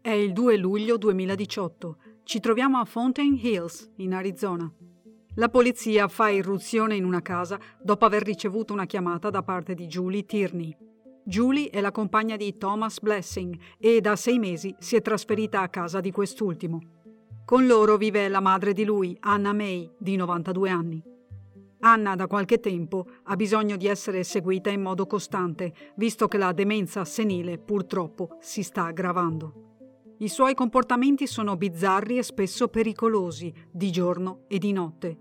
È il 2 luglio 2018. Ci troviamo a Fountain Hills, in Arizona. La polizia fa irruzione in una casa dopo aver ricevuto una chiamata da parte di Julie Tierney. Julie è la compagna di Thomas Blessing e da sei mesi si è trasferita a casa di quest'ultimo. Con loro vive la madre di lui, Anna May, di 92 anni. Anna da qualche tempo ha bisogno di essere seguita in modo costante, visto che la demenza senile purtroppo si sta aggravando. I suoi comportamenti sono bizzarri e spesso pericolosi, di giorno e di notte.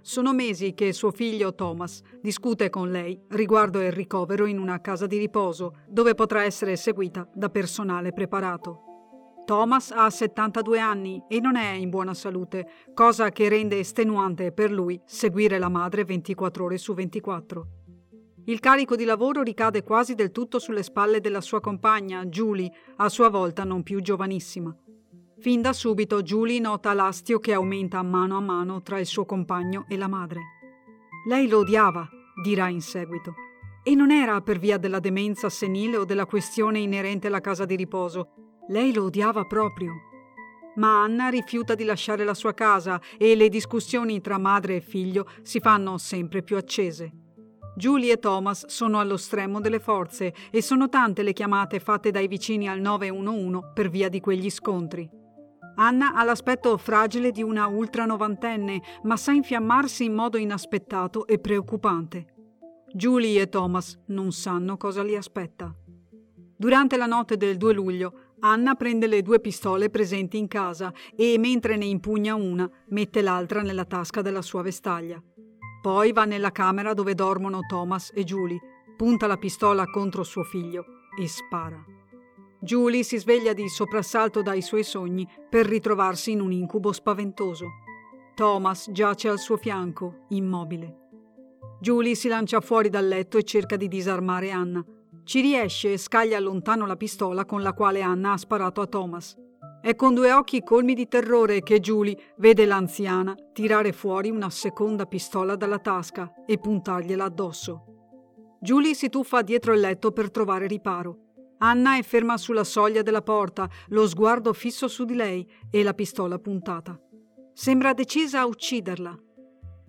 Sono mesi che suo figlio Thomas discute con lei riguardo il ricovero in una casa di riposo, dove potrà essere seguita da personale preparato. Thomas ha 72 anni e non è in buona salute, cosa che rende estenuante per lui seguire la madre 24 ore su 24. Il carico di lavoro ricade quasi del tutto sulle spalle della sua compagna, Julie, a sua volta non più giovanissima. Fin da subito Julie nota l'astio che aumenta mano a mano tra il suo compagno e la madre. Lei lo odiava, dirà in seguito, e non era per via della demenza senile o della questione inerente alla casa di riposo, lei lo odiava proprio. Ma Anna rifiuta di lasciare la sua casa e le discussioni tra madre e figlio si fanno sempre più accese. Julie e Thomas sono allo stremo delle forze e sono tante le chiamate fatte dai vicini al 911 per via di quegli scontri. Anna ha l'aspetto fragile di una ultra novantenne, ma sa infiammarsi in modo inaspettato e preoccupante. Julie e Thomas non sanno cosa li aspetta. Durante la notte del 2 luglio, Anna prende le due pistole presenti in casa e, mentre ne impugna una, mette l'altra nella tasca della sua vestaglia. Poi va nella camera dove dormono Thomas e Julie, punta la pistola contro suo figlio e spara. Julie si sveglia di soprassalto dai suoi sogni per ritrovarsi in un incubo spaventoso. Thomas giace al suo fianco, immobile. Julie si lancia fuori dal letto e cerca di disarmare Anna, ci riesce e scaglia lontano la pistola con la quale Anna ha sparato a Thomas. È con due occhi colmi di terrore che Julie vede l'anziana tirare fuori una seconda pistola dalla tasca e puntargliela addosso. Julie si tuffa dietro il letto per trovare riparo. Anna è ferma sulla soglia della porta, lo sguardo fisso su di lei e la pistola puntata. Sembra decisa a ucciderla.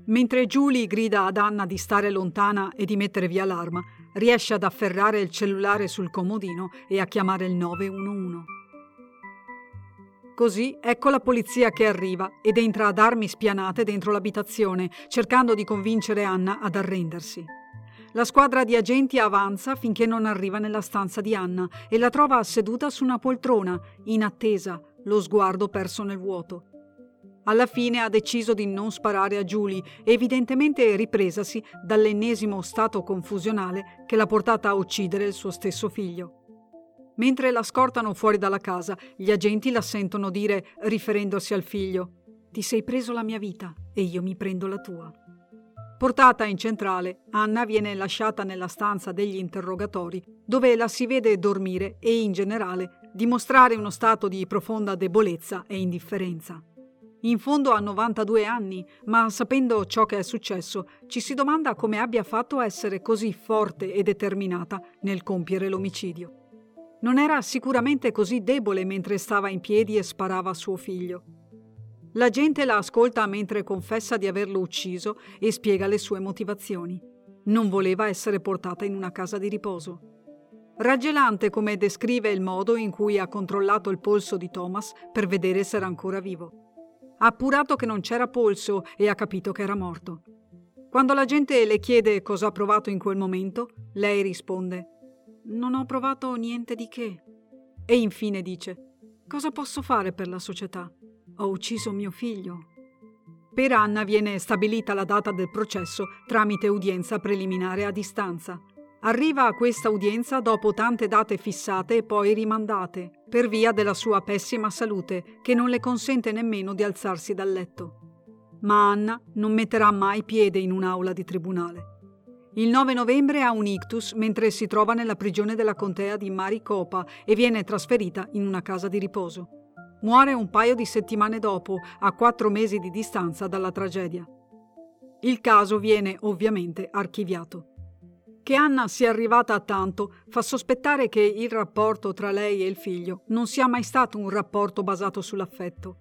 Mentre Julie grida ad Anna di stare lontana e di mettere via l'arma, riesce ad afferrare il cellulare sul comodino e a chiamare il 911. Così ecco la polizia che arriva ed entra ad armi spianate dentro l'abitazione, cercando di convincere Anna ad arrendersi. La squadra di agenti avanza finché non arriva nella stanza di Anna e la trova seduta su una poltrona, in attesa, lo sguardo perso nel vuoto. Alla fine ha deciso di non sparare a Julie, evidentemente ripresasi dall'ennesimo stato confusionale che l'ha portata a uccidere il suo stesso figlio. Mentre la scortano fuori dalla casa, gli agenti la sentono dire, riferendosi al figlio, Ti sei preso la mia vita e io mi prendo la tua. Portata in centrale, Anna viene lasciata nella stanza degli interrogatori, dove la si vede dormire e in generale dimostrare uno stato di profonda debolezza e indifferenza. In fondo ha 92 anni, ma sapendo ciò che è successo, ci si domanda come abbia fatto a essere così forte e determinata nel compiere l'omicidio. Non era sicuramente così debole mentre stava in piedi e sparava a suo figlio. La gente la ascolta mentre confessa di averlo ucciso e spiega le sue motivazioni. Non voleva essere portata in una casa di riposo. Raggelante come descrive il modo in cui ha controllato il polso di Thomas per vedere se era ancora vivo. Ha appurato che non c'era polso e ha capito che era morto. Quando la gente le chiede cosa ha provato in quel momento, lei risponde Non ho provato niente di che. E infine dice Cosa posso fare per la società? Ho ucciso mio figlio. Per Anna viene stabilita la data del processo tramite udienza preliminare a distanza. Arriva a questa udienza dopo tante date fissate e poi rimandate, per via della sua pessima salute che non le consente nemmeno di alzarsi dal letto. Ma Anna non metterà mai piede in un'aula di tribunale. Il 9 novembre ha un ictus mentre si trova nella prigione della contea di Maricopa e viene trasferita in una casa di riposo. Muore un paio di settimane dopo, a quattro mesi di distanza dalla tragedia. Il caso viene ovviamente archiviato. Che Anna sia arrivata a tanto fa sospettare che il rapporto tra lei e il figlio non sia mai stato un rapporto basato sull'affetto.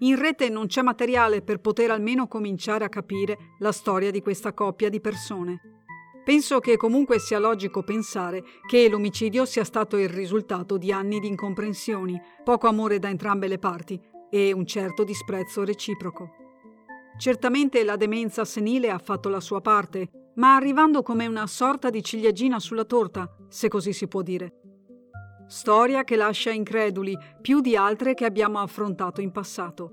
In rete non c'è materiale per poter almeno cominciare a capire la storia di questa coppia di persone. Penso che comunque sia logico pensare che l'omicidio sia stato il risultato di anni di incomprensioni, poco amore da entrambe le parti e un certo disprezzo reciproco. Certamente la demenza senile ha fatto la sua parte, ma arrivando come una sorta di ciliegina sulla torta, se così si può dire. Storia che lascia increduli più di altre che abbiamo affrontato in passato.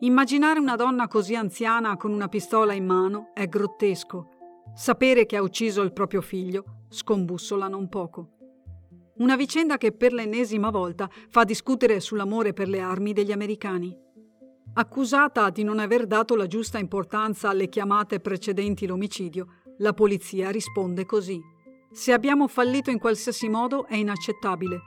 Immaginare una donna così anziana con una pistola in mano è grottesco. Sapere che ha ucciso il proprio figlio scombussola non poco. Una vicenda che per l'ennesima volta fa discutere sull'amore per le armi degli americani. Accusata di non aver dato la giusta importanza alle chiamate precedenti l'omicidio, la polizia risponde così. Se abbiamo fallito in qualsiasi modo è inaccettabile.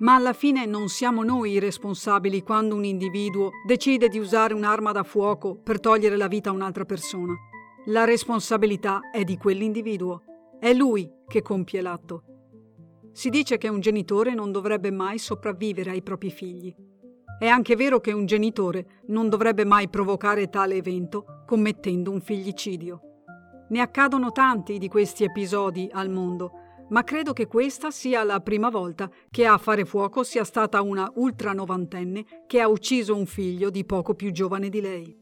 Ma alla fine non siamo noi i responsabili quando un individuo decide di usare un'arma da fuoco per togliere la vita a un'altra persona. La responsabilità è di quell'individuo. È lui che compie l'atto. Si dice che un genitore non dovrebbe mai sopravvivere ai propri figli. È anche vero che un genitore non dovrebbe mai provocare tale evento commettendo un figlicidio. Ne accadono tanti di questi episodi al mondo, ma credo che questa sia la prima volta che a fare fuoco sia stata una ultra novantenne che ha ucciso un figlio di poco più giovane di lei.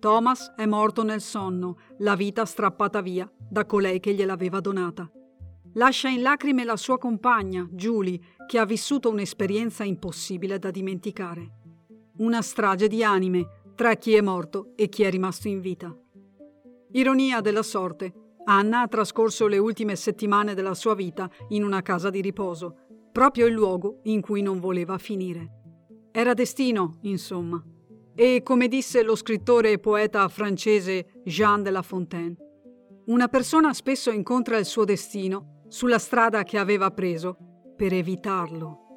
Thomas è morto nel sonno, la vita strappata via da colei che gliel'aveva donata. Lascia in lacrime la sua compagna, Julie, che ha vissuto un'esperienza impossibile da dimenticare. Una strage di anime tra chi è morto e chi è rimasto in vita. Ironia della sorte, Anna ha trascorso le ultime settimane della sua vita in una casa di riposo, proprio il luogo in cui non voleva finire. Era destino, insomma. E come disse lo scrittore e poeta francese Jean de La Fontaine, una persona spesso incontra il suo destino sulla strada che aveva preso per evitarlo.